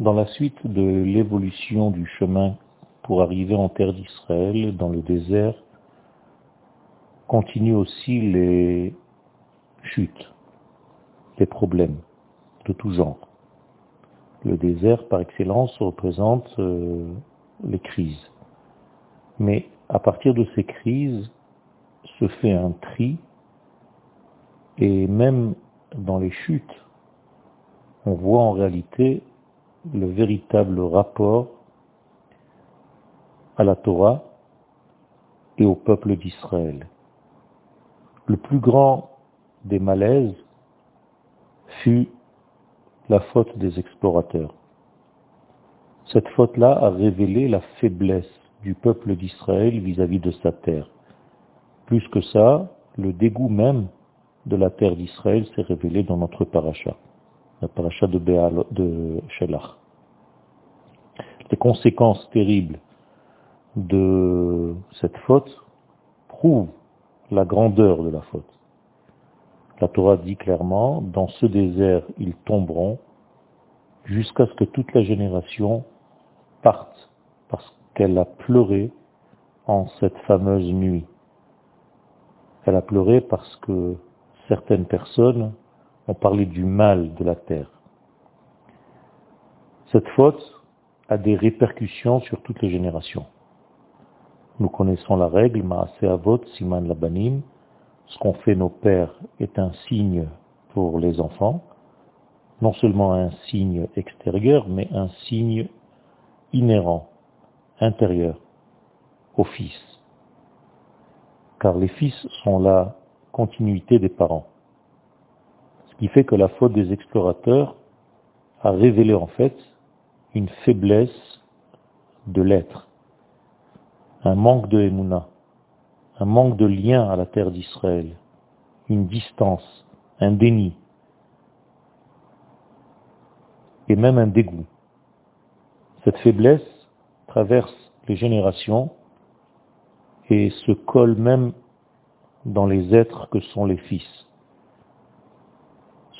Dans la suite de l'évolution du chemin pour arriver en terre d'Israël, dans le désert, continuent aussi les chutes, les problèmes de tout genre. Le désert, par excellence, représente euh, les crises. Mais à partir de ces crises, se fait un tri, et même dans les chutes, on voit en réalité le véritable rapport à la Torah et au peuple d'Israël. Le plus grand des malaises fut la faute des explorateurs. Cette faute-là a révélé la faiblesse du peuple d'Israël vis-à-vis de sa terre. Plus que ça, le dégoût même de la terre d'Israël s'est révélé dans notre paracha, la paracha de, Béal, de Shelach. Les conséquences terribles de cette faute prouvent la grandeur de la faute. La Torah dit clairement, dans ce désert, ils tomberont jusqu'à ce que toute la génération parte, parce qu'elle a pleuré en cette fameuse nuit. Elle a pleuré parce que certaines personnes ont parlé du mal de la terre. Cette faute a des répercussions sur toutes les générations. Nous connaissons la règle, Maase Avot, Siman Labanim, ce qu'ont fait nos pères est un signe pour les enfants, non seulement un signe extérieur, mais un signe inhérent, intérieur, au fils. Car les fils sont la continuité des parents. Qui fait que la faute des explorateurs a révélé en fait une faiblesse de l'être, un manque de Emouna, un manque de lien à la terre d'Israël, une distance, un déni, et même un dégoût. Cette faiblesse traverse les générations et se colle même dans les êtres que sont les fils.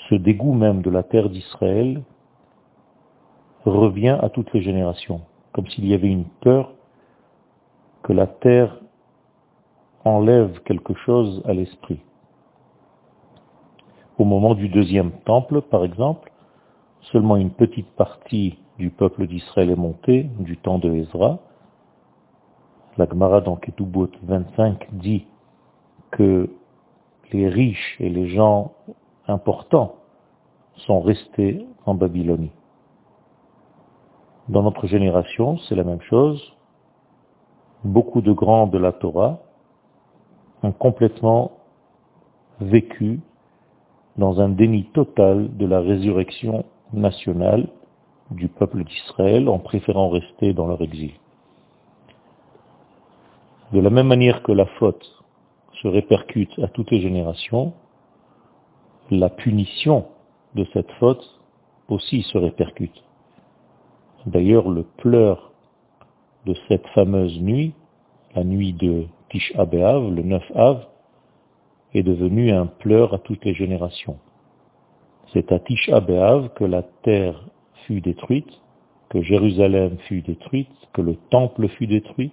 Ce dégoût même de la terre d'Israël revient à toutes les générations, comme s'il y avait une peur que la terre enlève quelque chose à l'esprit. Au moment du deuxième temple, par exemple, seulement une petite partie du peuple d'Israël est montée, du temps de Ezra. La Gemara dans Ketubot 25 dit que les riches et les gens importants sont restés en Babylonie. Dans notre génération, c'est la même chose. Beaucoup de grands de la Torah ont complètement vécu dans un déni total de la résurrection nationale du peuple d'Israël en préférant rester dans leur exil. De la même manière que la faute se répercute à toutes les générations, la punition de cette faute aussi se répercute. D'ailleurs, le pleur de cette fameuse nuit, la nuit de Tish le 9 Av, est devenu un pleur à toutes les générations. C'est à Tish B'Av que la terre fut détruite, que Jérusalem fut détruite, que le temple fut détruit.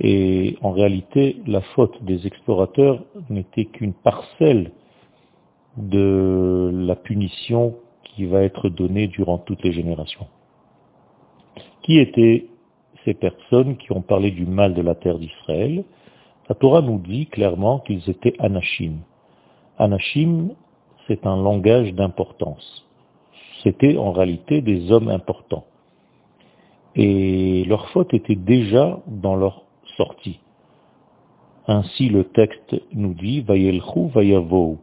Et en réalité, la faute des explorateurs n'était qu'une parcelle de la punition qui va être donnée durant toutes les générations. Qui étaient ces personnes qui ont parlé du mal de la terre d'Israël? La Torah nous dit clairement qu'ils étaient anachim. Anachim, c'est un langage d'importance c'était en réalité des hommes importants. Et leur faute était déjà dans leur sortie. Ainsi le texte nous dit, Vayelchu vayavou.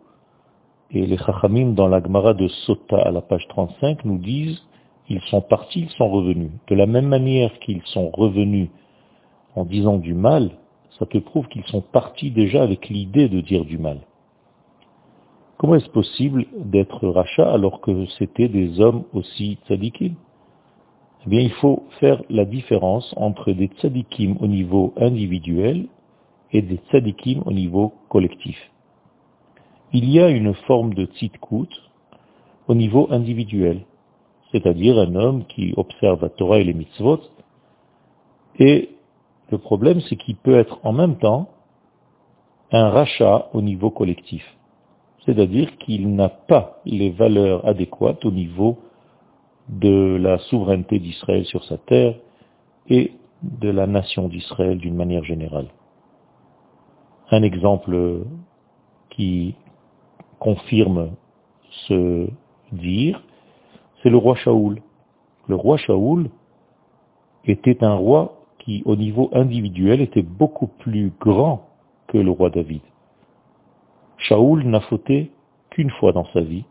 Et les Chachamim dans la Gemara de Sota à la page 35 nous disent, ils sont partis, ils sont revenus. De la même manière qu'ils sont revenus en disant du mal, ça te prouve qu'ils sont partis déjà avec l'idée de dire du mal. Comment est-ce possible d'être rachat alors que c'était des hommes aussi tzadikim? Eh bien, il faut faire la différence entre des tzadikim au niveau individuel et des tzadikim au niveau collectif. Il y a une forme de tzidkout au niveau individuel. c'est-à-dire un homme qui observe la Torah et les mitzvot, et le problème c'est qu'il peut être en même temps un rachat au niveau collectif, c'est-à-dire qu'il n'a pas les valeurs adéquates au niveau de la souveraineté d'Israël sur sa terre et de la nation d'Israël d'une manière générale. Un exemple qui confirme ce dire, c'est le roi Shaoul. Le roi Shaoul était un roi qui, au niveau individuel, était beaucoup plus grand que le roi David. Shaoul n'a fauté qu'une fois dans sa vie,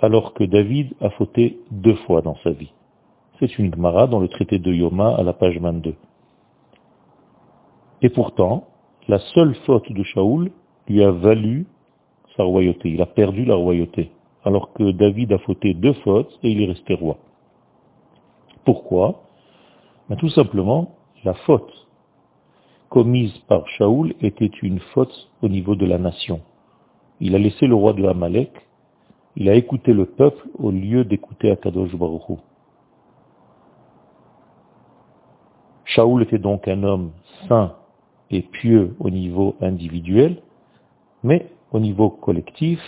alors que David a fauté deux fois dans sa vie. C'est une Gemara dans le traité de Yoma à la page 22. Et pourtant, la seule faute de Shaoul lui a valu royauté. Il a perdu la royauté, alors que David a fauté deux fautes et il est resté roi. Pourquoi? Ben, Tout simplement, la faute commise par Shaoul était une faute au niveau de la nation. Il a laissé le roi de Amalek, il a écouté le peuple au lieu d'écouter Akadosh Baruch Shaoul était donc un homme saint et pieux au niveau individuel, mais au niveau collectif,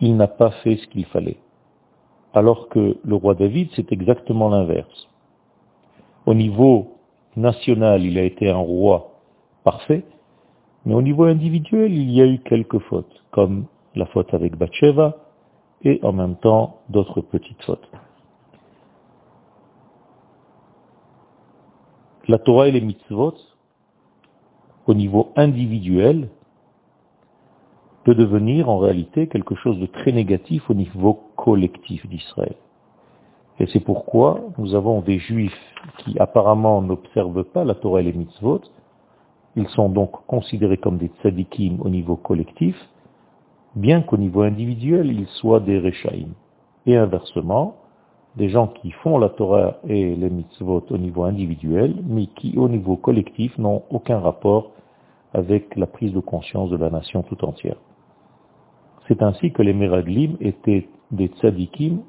il n'a pas fait ce qu'il fallait. Alors que le roi David, c'est exactement l'inverse. Au niveau national, il a été un roi parfait, mais au niveau individuel, il y a eu quelques fautes, comme la faute avec Bathsheba et en même temps d'autres petites fautes. La Torah et les mitzvot, au niveau individuel, peut devenir en réalité quelque chose de très négatif au niveau collectif d'Israël. Et c'est pourquoi nous avons des juifs qui apparemment n'observent pas la Torah et les mitzvot. Ils sont donc considérés comme des tzadikim au niveau collectif, bien qu'au niveau individuel, ils soient des rechaïm. Et inversement, des gens qui font la Torah et les mitzvot au niveau individuel, mais qui au niveau collectif n'ont aucun rapport avec la prise de conscience de la nation tout entière. C'est ainsi que les Meraglim étaient des tzadikim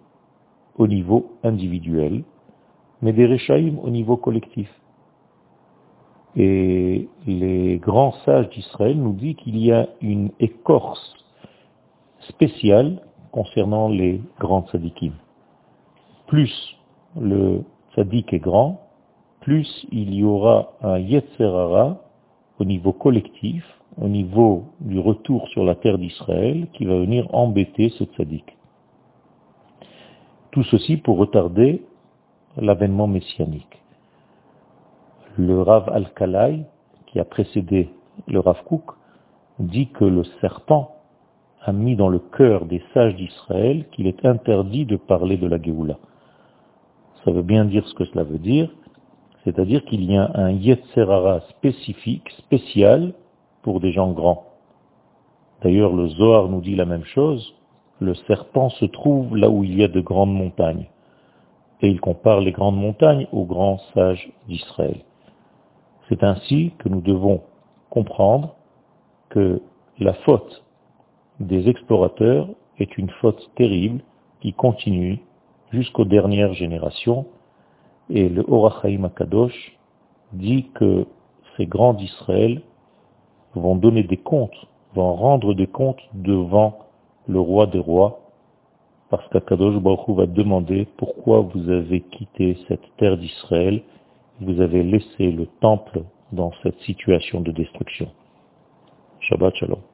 au niveau individuel, mais des Rechaïm au niveau collectif. Et les grands sages d'Israël nous disent qu'il y a une écorce spéciale concernant les grands tzadikim. Plus le tzadik est grand, plus il y aura un yetzerara au niveau collectif, au niveau du retour sur la terre d'Israël, qui va venir embêter ce tzaddik. Tout ceci pour retarder l'avènement messianique. Le Rav Al-Kalai, qui a précédé le Rav Kouk, dit que le serpent a mis dans le cœur des sages d'Israël qu'il est interdit de parler de la Géoula. Ça veut bien dire ce que cela veut dire, c'est-à-dire qu'il y a un Yetzerara spécifique, spécial, pour des gens grands. D'ailleurs, le Zohar nous dit la même chose, le serpent se trouve là où il y a de grandes montagnes. Et il compare les grandes montagnes aux grands sages d'Israël. C'est ainsi que nous devons comprendre que la faute des explorateurs est une faute terrible qui continue jusqu'aux dernières générations. Et le Horachaim Akadosh dit que ces grands d'Israël vont donner des comptes, vont rendre des comptes devant le roi des rois, parce qu'Akadosh Baruch va demander pourquoi vous avez quitté cette terre d'Israël, vous avez laissé le temple dans cette situation de destruction. Shabbat Shalom.